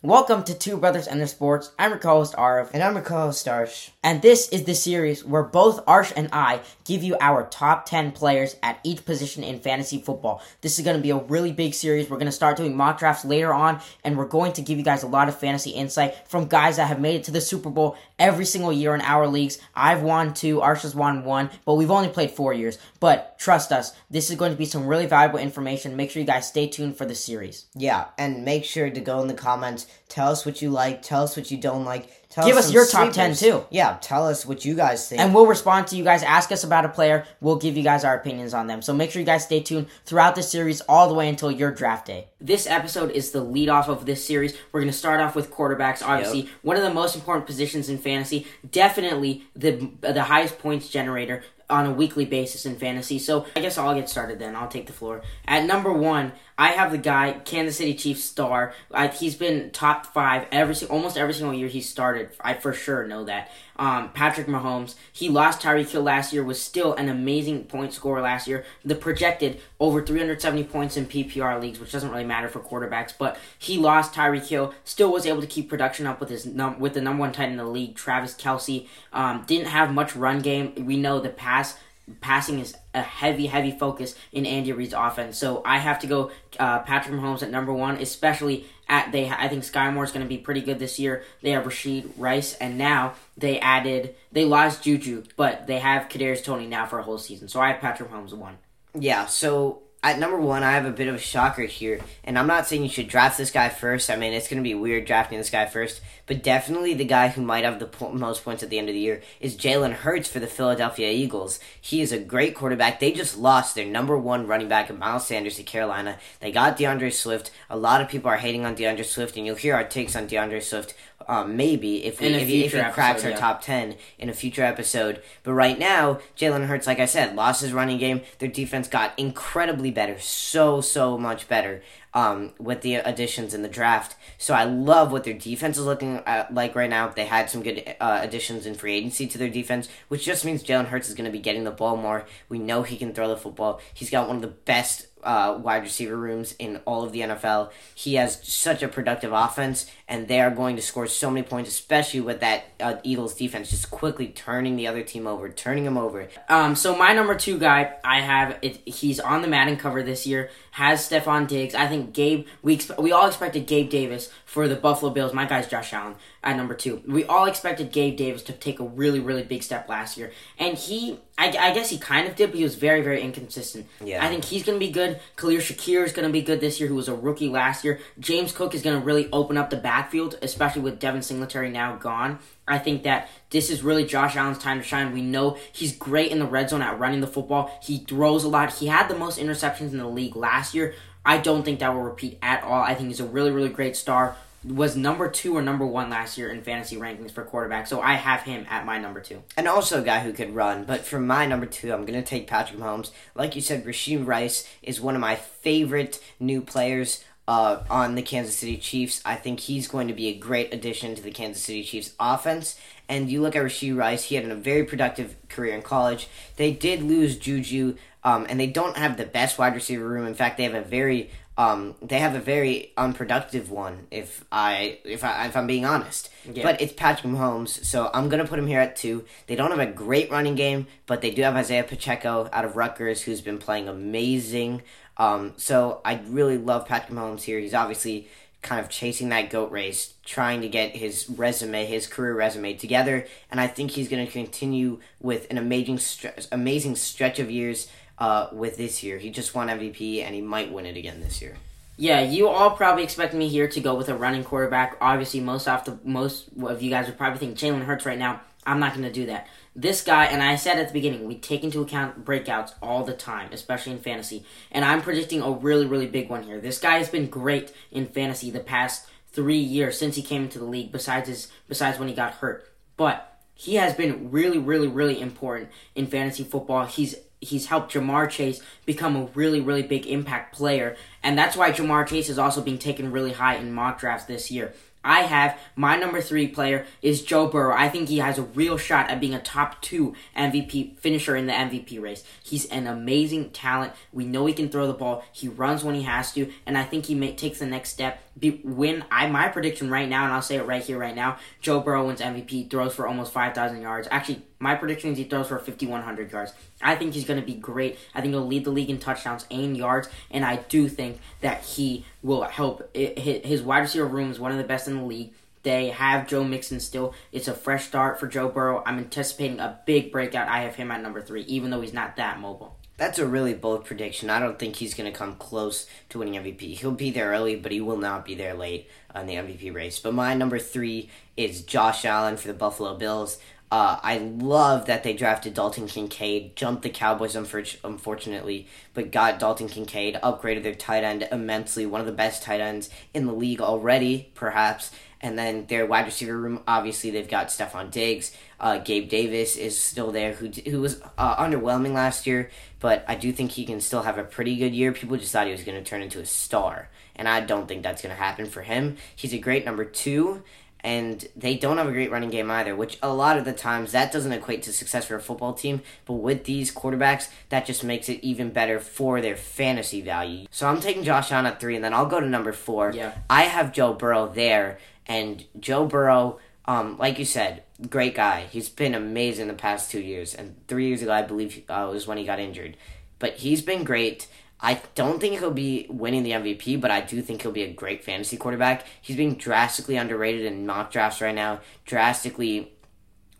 Welcome to Two Brothers and Their Sports. I'm your co-host Arv, And I'm your co-host Arsh. and this is the series where both Arsh and I give you our top 10 players at each position in fantasy football. This is going to be a really big series. We're going to start doing mock drafts later on, and we're going to give you guys a lot of fantasy insight from guys that have made it to the Super Bowl every single year in our leagues. I've won two, Arsh has won one, but we've only played four years. But trust us, this is going to be some really valuable information. Make sure you guys stay tuned for the series. Yeah, and make sure to go in the comments. Tell us what you like. Tell us what you don't like. Tell Give us some your top 10 too. Yeah, tell us what you guys think. and we'll respond to you guys. Ask us about a player. We'll give you guys our opinions on them. So make sure you guys stay tuned throughout the series all the way until your draft day. This episode is the lead off of this series. We're going to start off with quarterbacks. Obviously, one of the most important positions in fantasy. Definitely the the highest points generator on a weekly basis in fantasy. So I guess I'll get started then. I'll take the floor. At number one, I have the guy, Kansas City Chiefs star. I, he's been top five every almost every single year he started. I for sure know that. Um, Patrick Mahomes. He lost Tyreek Hill last year. Was still an amazing point scorer last year. The projected over 370 points in PPR leagues, which doesn't really matter for quarterbacks. But he lost Tyreek Hill. Still was able to keep production up with his num- with the number one tight end in the league, Travis Kelce. Um, didn't have much run game. We know the pass passing is a heavy, heavy focus in Andy Reid's offense. So I have to go uh, Patrick Mahomes at number one, especially at they. I think Skyy Moore is going to be pretty good this year. They have Rashee Rice, and now they added they lost Juju, but they have Kadarius Toney now for a whole season. So I have Patrick Mahomes one. yeah, so at number one, I have a bit of a shocker here, and I'm not saying you should draft this guy first. I mean, it's going to be weird drafting this guy first, but definitely the guy who might have the po- most points at the end of the year is Jalen Hurts for the Philadelphia Eagles. He is a great quarterback. They just lost their number one running back, Miles Sanders, to Carolina. They got DeAndre Swift. A lot of people are hating on DeAndre Swift, and you'll hear our takes on DeAndre Swift. Um, maybe if we if, he, if he cracks episode, our yeah. top 10 in a future episode. But right now, Jalen Hurts, like I said, lost his running game. Their defense got incredibly better. So, so much better um, with the additions in the draft. So I love what their defense is looking at, like right now. They had some good uh, additions in free agency to their defense, which just means Jalen Hurts is going to be getting the ball more. We know he can throw the football. He's got one of the best uh, wide receiver rooms in all of the NFL. He has such a productive offense, and they are going to score so many points, especially with that uh, Eagles defense just quickly turning the other team over, turning them over. Um, so my number two guy, I have it. He's on the Madden cover this year. Has Stefon Diggs. I think Gabe. We we all expected Gabe Davis for the Buffalo Bills. My guy's Josh Allen at number two. We all expected Gabe Davis to take a really really big step last year, and he. I, I guess he kind of did, but he was very, very inconsistent. Yeah. I think he's going to be good. Khalil Shakir is going to be good this year, who was a rookie last year. James Cook is going to really open up the backfield, especially with Devin Singletary now gone. I think that this is really Josh Allen's time to shine. We know he's great in the red zone at running the football. He throws a lot. He had the most interceptions in the league last year. I don't think that will repeat at all. I think he's a really, really great star. Was number two or number one last year in fantasy rankings for quarterback, so I have him at my number two. and also a guy who could run. But for my number two, I'm going to take Patrick Mahomes. Like you said, Rashee Rice is one of my favorite new players uh, on the Kansas City Chiefs. I think he's going to be a great addition to the Kansas City Chiefs offense. And you look at Rashee Rice, he had a very productive career in college. They did lose Juju, um, and they don't have the best wide receiver room. In fact, they have a very um, they have a very unproductive one. If I if I if I'm being honest, Yeah. but it's Patrick Mahomes, so I'm gonna put him here at two. They don't have a great running game, but they do have Isaiah Pacheco out of Rutgers, who's been playing amazing. Um, so I really love Patrick Mahomes here. He's obviously kind of chasing that goat race, trying to get his resume, his career resume together, and I think he's going to continue with an amazing, stre- amazing stretch of years uh, with this year. He just won MVP, and he might win it again this year. Yeah, you all probably expect me here to go with a running quarterback. Obviously, most off the most of you guys would probably think Jalen Hurts right now. I'm not going to do that. This guy, and I said at the beginning, we take into account breakouts all the time, especially in fantasy. And I'm predicting a really, really big one here. This guy has been great in fantasy the past three years since he came into the league. Besides his, besides when he got hurt, but he has been really, really, really important in fantasy football. He's he's helped Ja'Marr Chase become a really, really big impact player. And that's why Ja'Marr Chase is also being taken really high in mock drafts this year. I have my number three player is Joe Burrow. I think he has a real shot at being a top two MVP finisher in the MVP race. He's an amazing talent. We know he can throw the ball. He runs when he has to, and I think he may, takes the next step. Be. I my prediction right now, and I'll say it right here, right now. Joe Burrow wins MVP. Throws for almost five thousand yards. Actually, my prediction is he throws for 5,100 yards. I think he's going to be great. I think he'll lead the league in touchdowns and yards, and I do think that he will help. his wide receiver room is one of the best in the league. They have Joe Mixon still. It's a fresh start for Joe Burrow. I'm anticipating a big breakout. I have him at number three, even though he's not that mobile. That's a really bold prediction. I don't think he's going to come close to winning MVP. He'll be there early, but he will not be there late on the MVP race. But my number three is Josh Allen for the Buffalo Bills. Uh, I love that they drafted Dalton Kincaid, jumped the Cowboys unfortunately, but got Dalton Kincaid, upgraded their tight end immensely, one of the best tight ends in the league already, perhaps. And then their wide receiver room, obviously, they've got Stefon Diggs. Uh, Gabe Davis is still there, who who was uh, underwhelming last year, but I do think he can still have a pretty good year. People just thought he was going to turn into a star, and I don't think that's going to happen for him. He's a great number two, and they don't have a great running game either, which a lot of the times that doesn't equate to success for a football team. But with these quarterbacks, that just makes it even better for their fantasy value. So I'm taking Josh Allen at three, and then I'll go to number four. Yeah. I have Joe Burrow there, and Joe Burrow, um, like you said, great guy. He's been amazing the past two years, and three years ago, I believe, uh, was when he got injured. But he's been great. I don't think he'll be winning the MVP, but I do think he'll be a great fantasy quarterback. He's being drastically underrated in mock drafts right now, drastically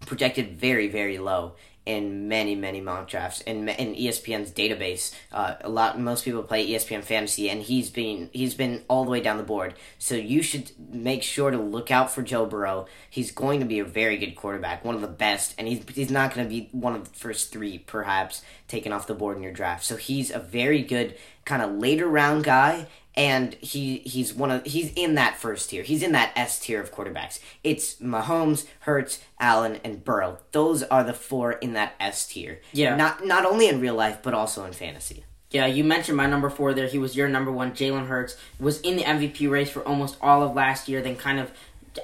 projected very, very low in many many mock drafts in in ESPN's database. Uh, a lot most people play ESPN fantasy, and he's been he's been all the way down the board. So you should make sure to look out for Joe Burrow. He's going to be a very good quarterback, one of the best, and he's he's not going to be one of the first three perhaps taken off the board in your draft. So he's a very good kind of later round guy and he he's one of he's in that first tier. He's in that S tier of quarterbacks. It's Mahomes, Hurts, Allen, and Burrow. Those are the four in that S tier. Yeah. Not not only in real life but also in fantasy. Yeah, you mentioned my number four there. He was your number one. Jalen Hurts was in the MVP race for almost all of last year. Then kind of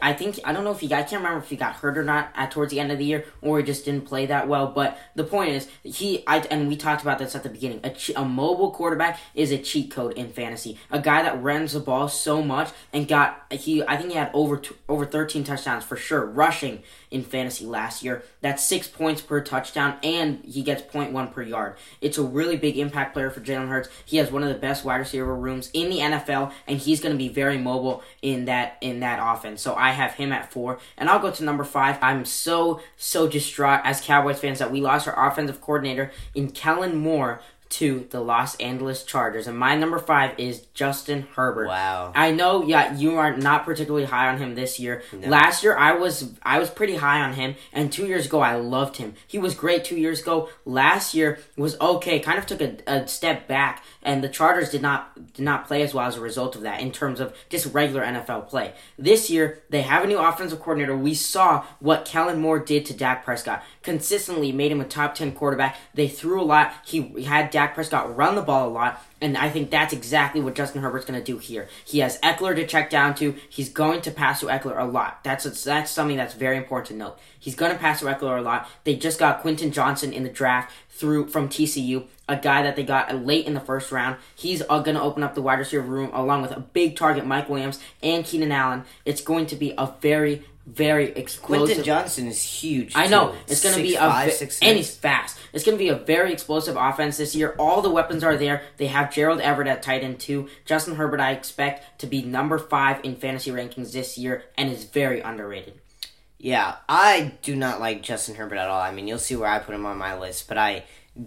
I think I don't know if he I can't remember if he got hurt or not at towards the end of the year or he just didn't play that well. But the point is he I and we talked about this at the beginning. A, a mobile quarterback is a cheat code in fantasy. A guy that runs the ball so much and got he I think he had over over 13 touchdowns for sure rushing in fantasy last year. That's six points per touchdown, and he gets 0.1 per yard. It's a really big impact player for Jalen Hurts. He has one of the best wide receiver rooms in the NFL, and he's going to be very mobile in that in that offense. So I have him at four, and I'll go to number five. I'm so so distraught as Cowboys fans that we lost our offensive coordinator in Kellen Moore to the Los Angeles Chargers. And my number five is Justin Herbert. Wow. I know, yeah, you are not particularly high on him this year. No. Last year I was I was pretty high on him, and two years ago I loved him. He was great two years ago. Last year was okay, kind of took a, a step back, and the Chargers did not did not play as well as a result of that in terms of just regular NFL play. This year they have a new offensive coordinator. We saw what Kellen Moore did to Dak Prescott. Consistently made him a top ten quarterback. They threw a lot. He had Dak Prescott run the ball a lot, and I think that's exactly what Justin Herbert's going to do here. He has Ekeler to check down to. He's going to pass to Ekeler a lot. That's a, that's something that's very important to note. He's going to pass to Ekeler a lot. They just got Quentin Johnston in the draft through from TCU, a guy that they got late in the first round. He's uh, going to open up the wide receiver room along with a big target, Mike Williams and Keenan Allen. It's going to be a very very explosive. Quentin Johnston is huge. I know it's going to be a five, six, and he's fast. It's going to be a very explosive offense this year. All the weapons are there. They have Gerald Everett at tight end too. Justin Herbert, I expect to be number five in fantasy rankings this year, and is very underrated. Yeah, I do not like Justin Herbert at all. I mean, you'll see where I put him on my list, but I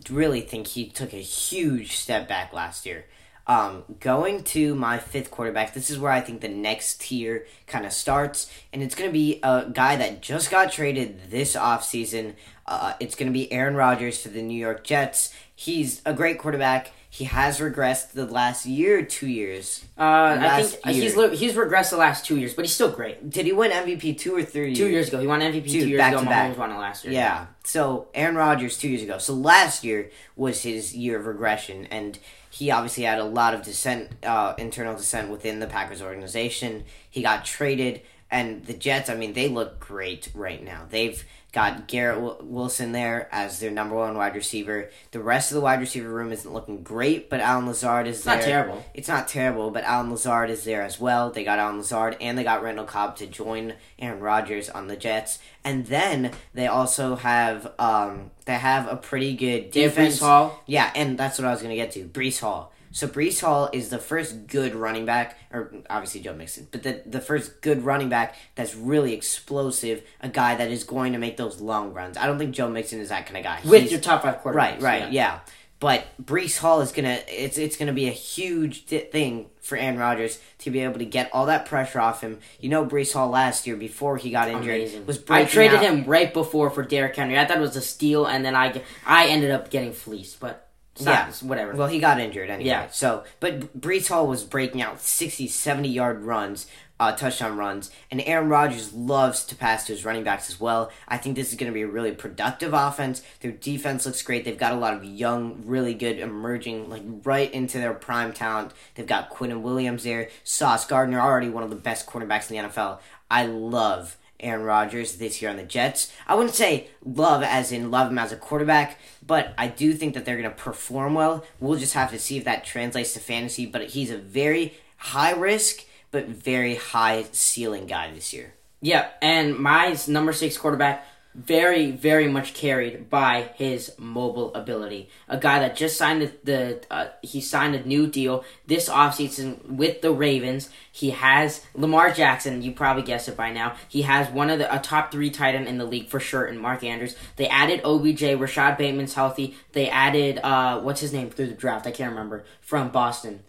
really think he took a huge step back last year. Um, going to my fifth quarterback, this is where I think the next tier kind of starts, and it's going to be a guy that just got traded this offseason. Uh, it's going to be Aaron Rodgers for the New York Jets. He's a great quarterback. he has regressed the last year, two years. Uh, I think uh, he's he's regressed the last two years, but he's still great. Did he win MVP two or three? Two years ago, he won MVP two, Two, years back ago. to back. Mahomes won it last year. Yeah. So Aaron Rodgers two years ago. So last year was his year of regression, and he obviously had a lot of dissent, uh, internal dissent within the Packers organization. He got traded, and the Jets. I mean, they look great right now. They've got Garrett Wilson there as their number one wide receiver. The rest of the wide receiver room isn't looking great, but Allen Lazard is It's there. not terrible. It's not terrible, but Allen Lazard is there as well. They got Allen Lazard and they got Randall Cobb to join Aaron Rodgers on the Jets. And then they also have um they have a pretty good defense. Breece Hall. Yeah, and that's what I was gonna get to. Breece Hall. So Breece Hall is the first good running back, or obviously Joe Mixon, but the the first good running back that's really explosive, a guy that is going to make those long runs. I don't think Joe Mixon is that kind of guy. with He's- your top five quarterbacks. Right, right, yeah. But Breece Hall is gonna it's it's gonna be a huge di- thing for Aaron Rodgers to be able to get all that pressure off him. You know, Breece Hall last year before he got injured Amazing. was I traded out- him right before for Derrick Henry. I thought it was a steal, and then I I ended up getting fleeced. But Yeah. whatever. Well, he got injured anyway. Yeah. So, but Breece Hall was breaking out 60, 70 yard runs, uh, touchdown runs, and Aaron Rodgers loves to pass to his running backs as well. I think this is going to be a really productive offense. Their defense looks great. They've got a lot of young, really good, emerging, like right into their prime talent. They've got Quinnen Williams there, Sauce Gardner, already one of the best cornerbacks in the NFL. I love Aaron Rodgers this year on the Jets. I wouldn't say love as in love him as a quarterback, but I do think that they're going to perform well. We'll just have to see if that translates to fantasy, but he's a very high risk but very high ceiling guy this year. Yeah, and my number six quarterback, very, very much carried by his mobile ability. A guy that just signed the, the uh, he signed a new deal this offseason with the Ravens. He has Lamar Jackson. You probably guessed it by now. He has one of the a top three tight end in the league for sure and Mark Andrews. They added OBJ. Rashod Bateman's healthy. They added uh, what's his name through the draft? I can't remember from Boston.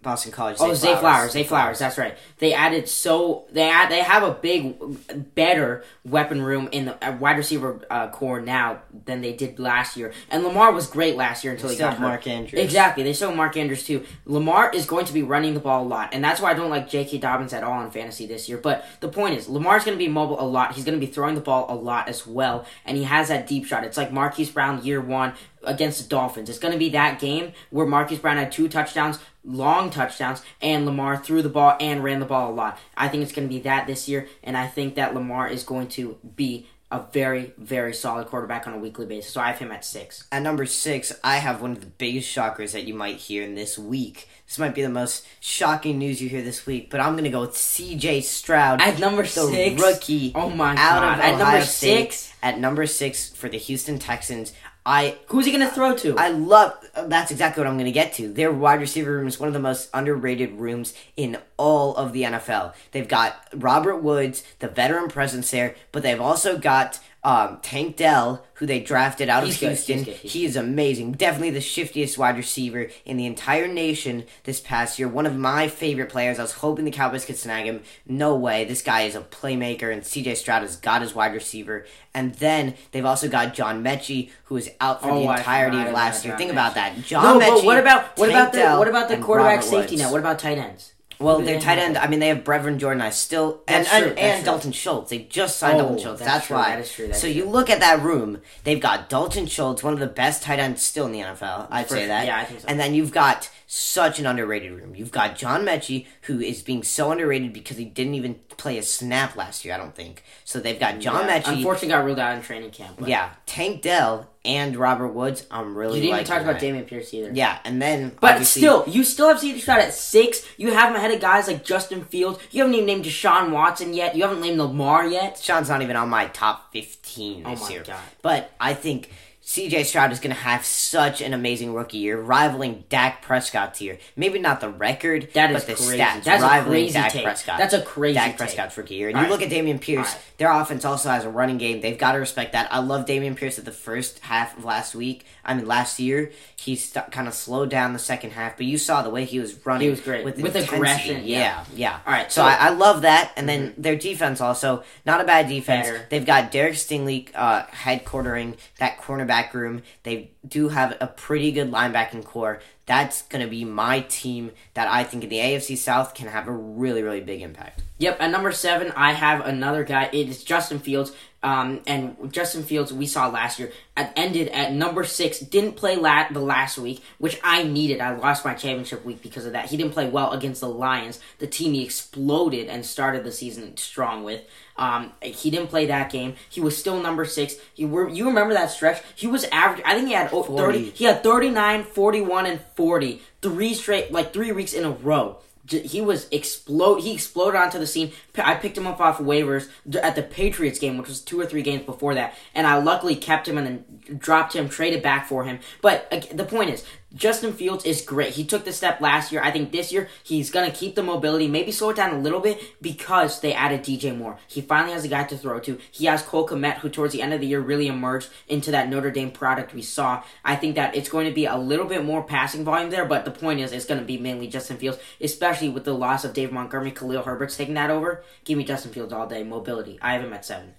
Boston College. Oh, Zay Flowers. Zay Flowers. That's right. They added so they add, they have a big, better weapon room in the uh, wide receiver uh, core now than they did last year. And Lamar was great last year until he got hurt. Mark Andrews. Exactly. They still Mark Andrews too. Lamar is going to be running the ball a lot, and that's why I don't like J.K. Dobbins at all in fantasy this year. But the point is, Lamar's going to be mobile a lot. He's going to be throwing the ball a lot as well, and he has that deep shot. It's like Marquise Brown year one against the Dolphins. It's going to be that game where Marcus Brown had two touchdowns, long touchdowns, and Lamar threw the ball and ran the ball a lot. I think it's going to be that this year, and I think that Lamar is going to be a very, very solid quarterback on a weekly basis. So I have him at six. At number six, I have one of the biggest shockers that you might hear in this week. This might be the most shocking news you hear this week, but I'm gonna go with C.J. Stroud. At number the six? rookie. Oh my God. At Ohio number State. six? At number six for the Houston Texans. I Who's he going to throw to? I love. That's exactly what I'm going to get to. Their wide receiver room is one of the most underrated rooms in all of the NFL. They've got Robert Woods, the veteran presence there, but they've also got um, Tank Dell, who they drafted out He's of good, Houston. he's good, he's he is amazing. Definitely the shiftiest wide receiver in the entire nation this past year. One of my favorite players. I was hoping the Cowboys could snag him. No way. This guy is a playmaker, and CJ Stroud has got his wide receiver. And then they've also got John Metchie, who is out for Oh, the entirety of last year. Think Metchie. about that. John no, Metchie, but what about what Tank about the Dell, what about the quarterback Robert safety Woods. net? What about tight ends? Well, their tight end. I mean, they have Brevin Jordan. I still and true, and, that's and. Dalton Schultz. They just signed Oh, Dalton Schultz. that's That's, true, why. that is true, that's so true. you look at that room. They've got Dalton Schultz, one of the best tight ends still in the NFL. I'd For- say that. yeah, I think so. And then you've got such an underrated room. You've got John Metchie, who is being so underrated because he didn't even play a snap last year. I don't think. So they've got John Yeah, Metchie. Unfortunately, got ruled out in training camp. but- yeah, Tank Dell and Robert Woods. I'm really. you didn't even talk about. Dameon Pierce either. Yeah, and then But still, you still have CJ Stroud at six. You have him ahead of guys like Justin Fields. You haven't even named Deshaun Watson yet. You haven't named Lamar yet. Sean's not even on my top 15 Oh this my year. God. But I think CJ Stroud is going to have such an amazing rookie year, rivaling Dak Prescott's year. Maybe not the record, That is but the crazy. stats. That's a rivaling crazy Dak take. Prescott. That's a crazy Dak take. Prescott's rookie year. And All you right. look at Dameon Pierce, right. their offense also has a running game. They've got to respect that. I love Dameon Pierce at the first half of last week. I mean, last year. He st- kind of slowed down the second half, but you saw the way he was running. He was great. With, With aggression, yeah. Yeah, yeah. All right, So, so- I, I love that. And then their defense also, not a bad defense. Better. They've got Derek Stingley uh, headquartering that cornerback room. They do have a pretty good linebacking core. that's going to be my team that I think in the AFC South can have a really, really big impact. Yep, at number seven, I have another guy. It is Justin Fields. Um, and Justin Fields, we saw last year, ended at number six. Didn't play la- the last week, which I needed. I lost my championship week because of that. He didn't play well against the Lions, the team he exploded and started the season strong with. Um, he didn't play that game. He was still number six. He were you remember that stretch? He was average. I think he had 30. He had 39, 41, and 40. Three straight, like three weeks in a row he was explode. He exploded onto the scene. I picked him up off waivers at the Patriots game, which was two or three games before that, and I luckily kept him and then dropped him, traded back for him. But the point is, Justin Fields is great. He took the step last year. I think this year he's going to keep the mobility, maybe slow it down a little bit because they added DJ Moore. He finally has a guy to throw to. He has Cole Kmet, who towards the end of the year really emerged into that Notre Dame product we saw. I think that it's going to be a little bit more passing volume there, but the point is it's going to be mainly Justin Fields, especially with the loss of Dave Montgomery. Khalil Herbert's taking that over. Give me Justin Fields all day. Mobility. I have him at seven.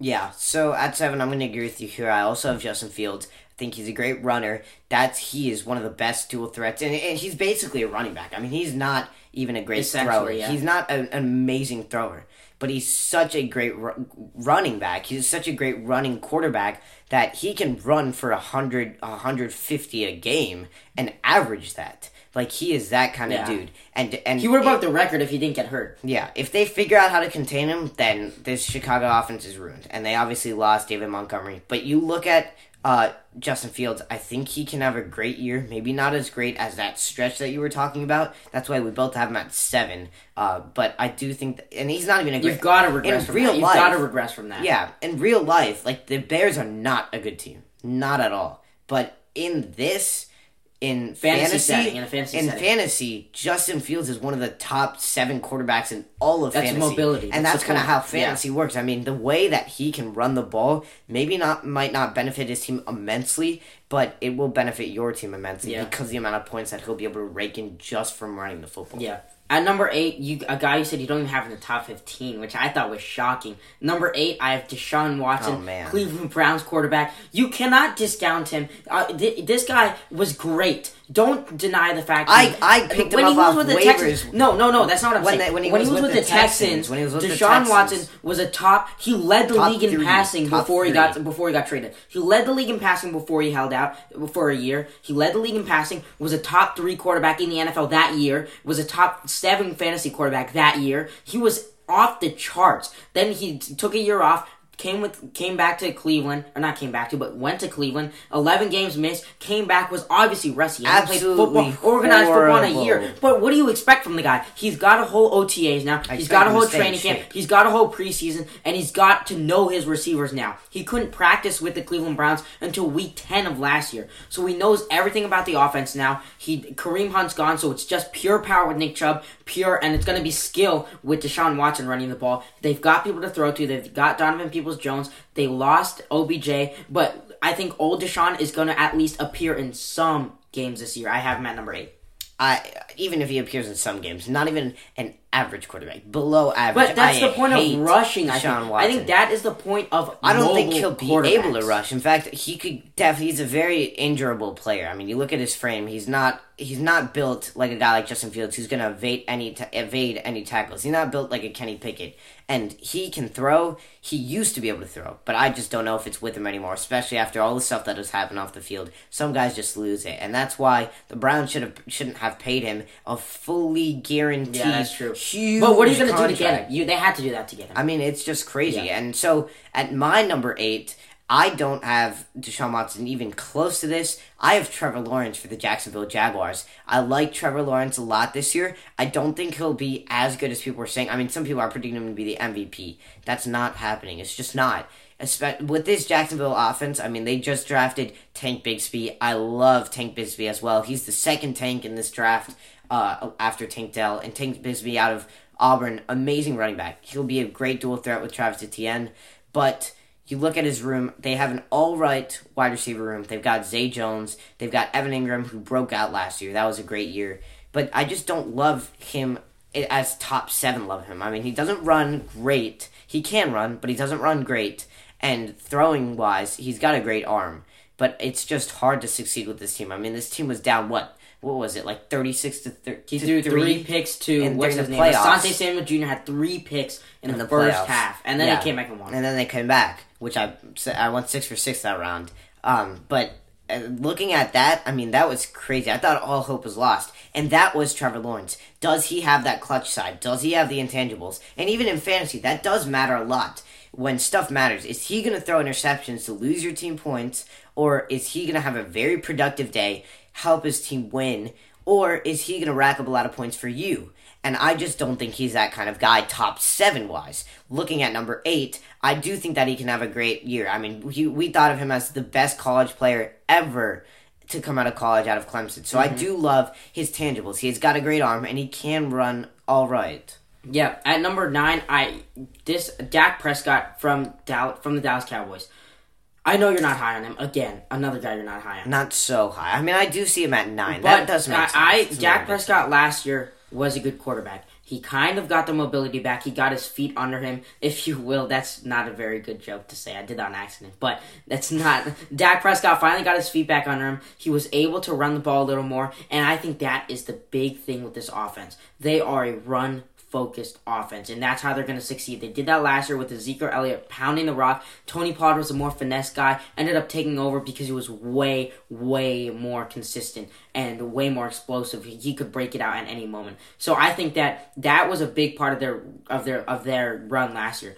Yeah, so at seven, I'm going to agree with you here. I also have Justin Fields think he's a great runner. That's he is one of the best dual threats, and, and he's basically a running back. I mean, he's not even a great thrower. Yeah. He's not an, amazing thrower, but he's such a great ru- running back. He's such a great running quarterback that he can run for 100, 150 a game and average that. Like he is that kind of dude, and and he would have broke the record if he didn't get hurt. Yeah, if they figure out how to contain him, then this Chicago offense is ruined, and they obviously lost David Montgomery. But you look at uh, Justin Fields, I think he can have a great year. Maybe not as great as that stretch that you were talking about. That's why we both have him at seven. Uh, but I do think, that, and he's not even a great. You've got to regress in from real that. You've got to regress from that. Yeah, in real life, like the Bears are not a good team, not at all. But in this, in fantasy, fantasy setting, in a fantasy in setting. fantasy, Justin Fields is one of the top seven quarterbacks in all of that's fantasy. mobility, and that's, that's kind of how fantasy yeah. works. I mean, the way that he can run the ball maybe not might not benefit his team immensely, but it will benefit your team immensely yeah. because the amount of points that he'll be able to rake in just from running the football. Yeah. At number eight, you a guy you said you don't even have in the top fifteen, which I thought was shocking. Number eight, I have Deshaun Watson, oh, Cleveland Browns quarterback. You cannot discount him. Uh, th- this guy was great. Don't deny the fact. I I picked when him up off the waivers. Texans, no, no, no. That's not what I'm when saying. when he, when was, he was with, with, the Texans, Texans when he was with Deshaun Watson was a top. He led the top league in three, passing before three. he got before he got traded. He led the league in passing before he held out for a year. He led the league in passing. Was a top three quarterback in the NFL that year. Was a top seven fantasy quarterback that year. He was off the charts. Then he took a year off, came with came back to Cleveland or not came back to but went to Cleveland 11 games missed came back was obviously rusty. He hasn't played football organized horrible. football in a year. but what do you expect from the guy? He's got a whole OTAs now. I he's got a whole training camp. he's got a whole preseason and he's got to know his receivers now. He couldn't practice with the Cleveland Browns until week 10 of last year. So he knows everything about the offense now. He Kareem Hunt's gone so it's just pure power with Nick Chubb pure and it's going to be skill with Deshaun Watson running the ball. They've got people to throw to. They've got Donovan people Peoples Jones. They lost OBJ, but I think old Deshaun is going to at least appear in some games this year. I have him at number eight. I even if he appears in some games, not even an average quarterback, below average. But that's I the point of rushing. I think. Watson. I think that is the point of. I don't think he'll be able to rush. In fact, he could definitely. He's a very injurable player. I mean, you look at his frame. He's not. He's not built like a guy like Justin Fields, who's going to evade any evade any tackles. He's not built like a Kenny Pickett, and he can throw. He used to be able to throw, but I just don't know if it's with him anymore. Especially after all the stuff that has happened off the field, some guys just lose it, and that's why the Browns should have shouldn't have paid him a fully guaranteed. Yeah, that's true huge. But what are you going to do to get him? You they had to do that to get him. I mean, it's just crazy. Yeah. And so at my number eight, I don't have Deshaun Watson even close to this. I have Trevor Lawrence for the Jacksonville Jaguars. I like Trevor Lawrence a lot this year. I don't think he'll be as good as people are saying. I mean, some people are predicting him to be the MVP. That's not happening. It's just not. With this Jacksonville offense, I mean, they just drafted Tank Bigsby. I love Tank Bigsby as well. He's the second tank in this draft uh, after Tank Dell and Tank Bigsby out of Auburn. Amazing running back. He'll be a great dual threat with Travis Etienne. But you look at his room, they have an all right wide receiver room. They've got Zay Jones. They've got Evan Engram, who broke out last year. That was a great year. But I just don't love him as top seven love him. I mean, he doesn't run great. He can run, but he doesn't run great. And throwing wise, he's got a great arm. But it's just hard to succeed with this team. I mean, this team was down, what, what was it like thirty six to, thir- He to threw three, picks to in- what's his the name? playoffs. Asante Samuel Jr. had three picks in, In the, the first playoffs. half, and then Yeah. they came back and won. and then they came back, which I I went six for six that round. Um, but uh, looking at that, I mean that was crazy. I thought all hope was lost, and that was Trevor Lawrence. Does he have that clutch side? Does he have the intangibles? And even in fantasy, that does matter a lot. When stuff matters, is he going to throw interceptions to lose your team points, or is he going to have a very productive day, help his team win, or is he going to rack up a lot of points for you? And I just don't think he's that kind of guy, top seven wise. Looking at number eight, I do think that he can have a great year. I mean, he, we thought of him as the best college player ever to come out of college, out of Clemson. So I mm-hmm. do love his tangibles. He has got a great arm, and he can run all right. Yeah, at number nine, I this Dak Prescott from Dallas, from the Dallas Cowboys. I know you're not high on him. Again, another guy you're not high on. Not so high. I mean, I do see him at nine. But that does make I, sense. I Dak Prescott last year was a good quarterback. He kind of got the mobility back. He got his feet under him, if you will. That's not a very good joke to say. I did that on accident, but that's not. Dak Prescott finally got his feet back under him. He was able to run the ball a little more, and I think that is the big thing with this offense. They are a run focused offense, and that's how they're going to succeed. They did that last year with Ezekiel Elliott pounding the rock. Tony Pollard was a more finesse guy, ended up taking over because he was way, way more consistent and way more explosive. He, he could break it out at any moment. So I think that that was a big part of their of their of their run last year.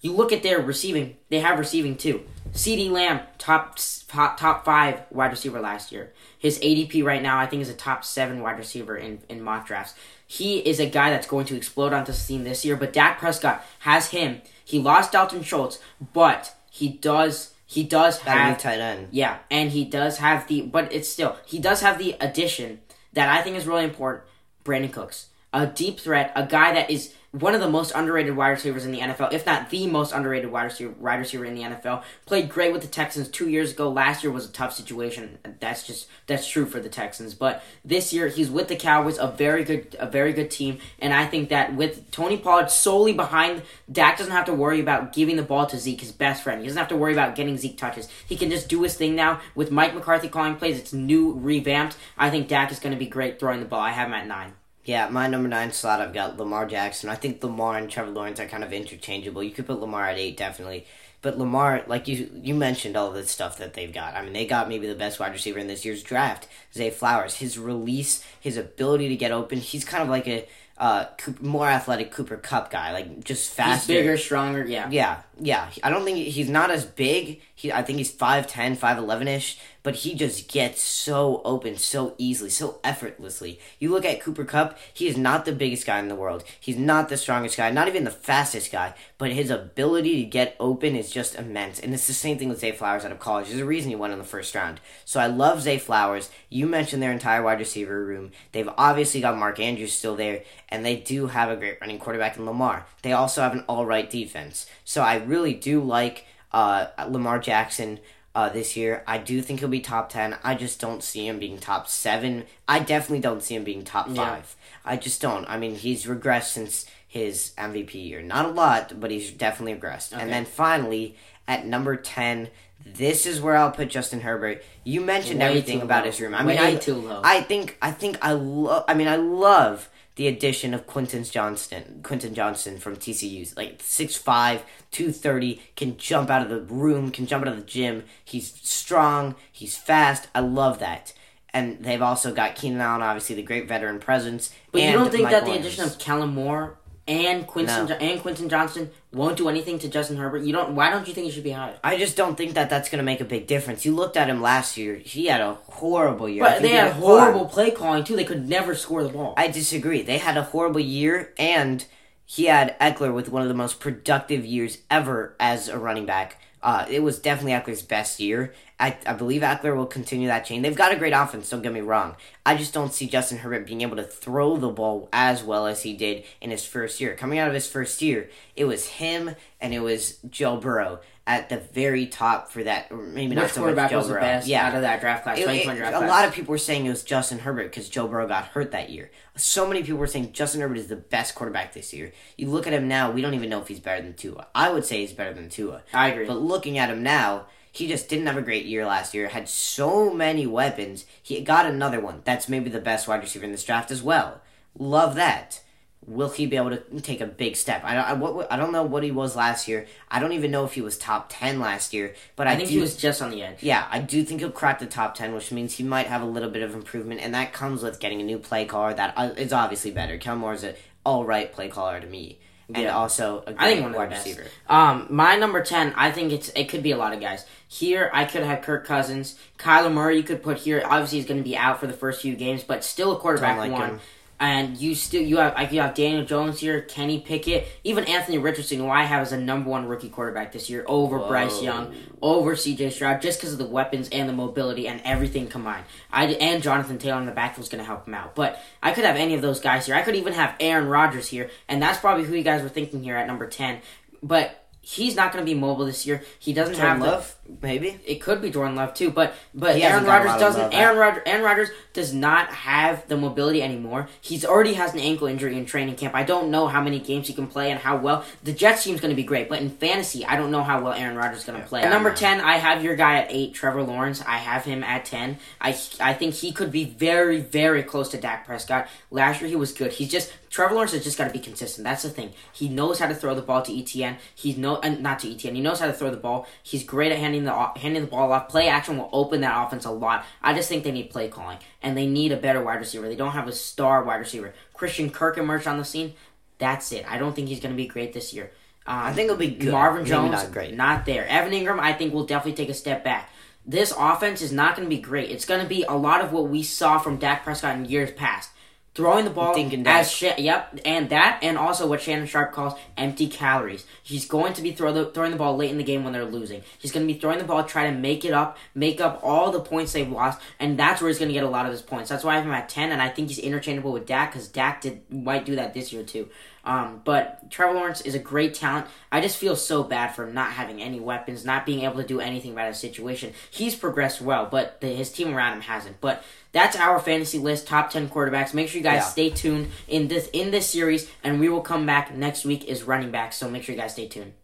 You look at their receiving; they have receiving too. CeeDee Lamb, top top top five wide receiver last year. His ADP right now, I think, is a top seven wide receiver in in mock drafts. He is a guy that's going to explode onto the scene this year. But Dak Prescott has him. He lost Dalton Schultz, but he does he does new have tight end. yeah, and he does have the, but it's still, he does have the addition that I think is really important Brandin Cooks. A deep threat, a guy that is one of the most underrated wide receivers in the NFL, if not the most underrated wide receiver, wide receiver in the NFL. Played great with the Texans two years ago. Last year was a tough situation. That's just that's true for the Texans. But this year he's with the Cowboys, a very good a very good team, and I think that with Tony Pollard solely behind, Dak doesn't have to worry about giving the ball to Zeke, his best friend. He doesn't have to worry about getting Zeke touches. He can just do his thing now with Mike McCarthy calling plays. It's new, revamped. I think Dak is going to be great throwing the ball. I have him at nine. Yeah, my number nine slot, I've got Lamar Jackson. I think Lamar and Trevor Lawrence are kind of interchangeable. You could put Lamar at eight, definitely. But Lamar, like you you mentioned all the stuff that they've got. I mean, they got maybe the best wide receiver in this year's draft, Zay Flowers. His release, his ability to get open, he's kind of like a uh, Coop- more athletic Cooper Kupp guy, like just He's faster. bigger, stronger. Yeah. Yeah, yeah. I don't think he's not as big. He, I think he's 5'10", 5'11"-ish, but he just gets so open so easily, so effortlessly. You look at Cooper Kupp, he is not the biggest guy in the world. He's not the strongest guy, not even the fastest guy, but his ability to get open is just immense. And it's the same thing with Zay Flowers out of college. There's a reason he went in the first round. So I love Zay Flowers. You mentioned their entire wide receiver room. They've obviously got Mark Andrews still there, and they do have a great running quarterback in Lamar. They also have an all right defense. So I really do like uh, Lamar Jackson uh, this year. I do think he'll be top 10. I just don't see him being top 7. I definitely don't see him being top 5. Yeah. I just don't. I mean, he's regressed since his MVP year. Not a lot, but he's definitely regressed. Okay. And then finally, at number 10, this is where I'll put Justin Herbert. You mentioned Way everything about low. his room. I Way mean, I, too low. I think I think I love. I mean, I love the addition of Quentin Johnston. Quentin Johnston from TCU, like 6'5", 230, can jump out of the room, can jump out of the gym. He's strong. He's fast. I love that. And they've also got Keenan Allen, obviously the great veteran presence. But you don't think Mike that the Williams. addition of Kellen Moore and Quinton No. and Quentin Johnston won't do anything to Justin Herbert? You don't. Why don't you think he should be higher? I just don't think that that's going to make a big difference. You looked at him last year; he had a horrible year. But they he had horrible play calling too. They could never score the ball. I disagree. They had a horrible year, and he had Ekeler with one of the most productive years ever as a running back. Uh, it was definitely Ekeler's best year. I, I believe Ekeler will continue that chain. They've got a great offense, don't get me wrong. I just don't see Justin Herbert being able to throw the ball as well as he did in his first year. Coming out of his first year, it was him and it was Joe Burrow at the very top for that. Or maybe not Which so much quarterback Joe was the Burrow. best yeah, out of that draft class? it- it- draft a class. lot of people were saying it was Justin Herbert because Joe Burrow got hurt that year. So many people were saying Justin Herbert is the best quarterback this year. You look at him now, we don't even know if he's better than Tua. I would say he's better than Tua. I agree. But looking at him now, He just didn't have a great year last year. Had so many weapons. He got another one. That's maybe the best wide receiver in this draft as well. Love that. Will he be able to take a big step? I don't. I, what, I don't know what he was last year. I don't even know if he was top ten last year. But I, I think do, he was just on the edge. Yeah, I do think he'll crack the top ten, which means he might have a little bit of improvement, and that comes with getting a new play caller that uh, obviously better. Moore is an all right play caller to me, and Yeah. also a I think one of wide receiver. Um, my number ten, I think it's it could be a lot of guys. Here, I could have Kirk Cousins, Kyler Murray. You could put here. Obviously, he's going to be out for the first few games, but still a quarterback like one. him. And you still you have like you have Daniel Jones here, Kenny Pickett, even Anthony Richardson, who I have as a number one rookie quarterback this year over Bryce Young, over C.J. Stroud, just because of the weapons and the mobility and everything combined. I and Jonathan Taylor in the backfield is going to help him out. But I could have any of those guys here. I could even have Aaron Rodgers here, and that's probably who you guys were thinking here at number ten. But he's not going to be mobile this year. He doesn't have the- Love, maybe. it could be Jordan Love too, but but He Aaron hasn't got a Rodgers doesn't. Aaron Rodgers, Aaron Rodgers does not have the mobility anymore. He's already has an ankle injury in training camp. I don't know how many games he can play and how well. The Jets team's going to be great, but in fantasy, I don't know how well Aaron Rodgers is going to play. At number ten, I have your guy at eight, Trevor Lawrence. I have him at ten. I I think he could be very very close to Dak Prescott. Last year he was good. He's just Trevor Lawrence has just got to be consistent. That's the thing. He knows how to throw the ball to Etienne. He's no not to Etienne. He knows how to throw the ball. He's great at handing the handing the ball off. Play action will open that offense a lot. I just think they need play calling and they need a better wide receiver. They don't have a star wide receiver. Christian Kirk emerged on the scene. That's it. I don't think he's going to be great this year. Um, I think it'll be good. Marvin Maybe Jones, not great. not there. Evan Engram, I think will definitely take a step back. This offense is not going to be great. It's going to be a lot of what we saw from Dak Prescott in years past. Throwing the ball Thinking as Dak. Sha- yep, and that, and also what Shannon Sharpe calls empty calories. He's going to be throw the, throwing the ball late in the game when they're losing. He's going to be throwing the ball, try to make it up, make up all the points they've lost, and that's where he's going to get a lot of his points. That's why I have him at ten, and I think he's interchangeable with Dak because Dak did might do that this year too. Um, but Trevor Lawrence is a great talent. I just feel so bad for him not having any weapons, not being able to do anything about his situation. He's progressed well, but the, his team around him hasn't. But that's our fantasy list, top ten quarterbacks. Make sure you guys Yeah. stay tuned in this in this series, and we will come back next week is running back. So make sure you guys stay tuned.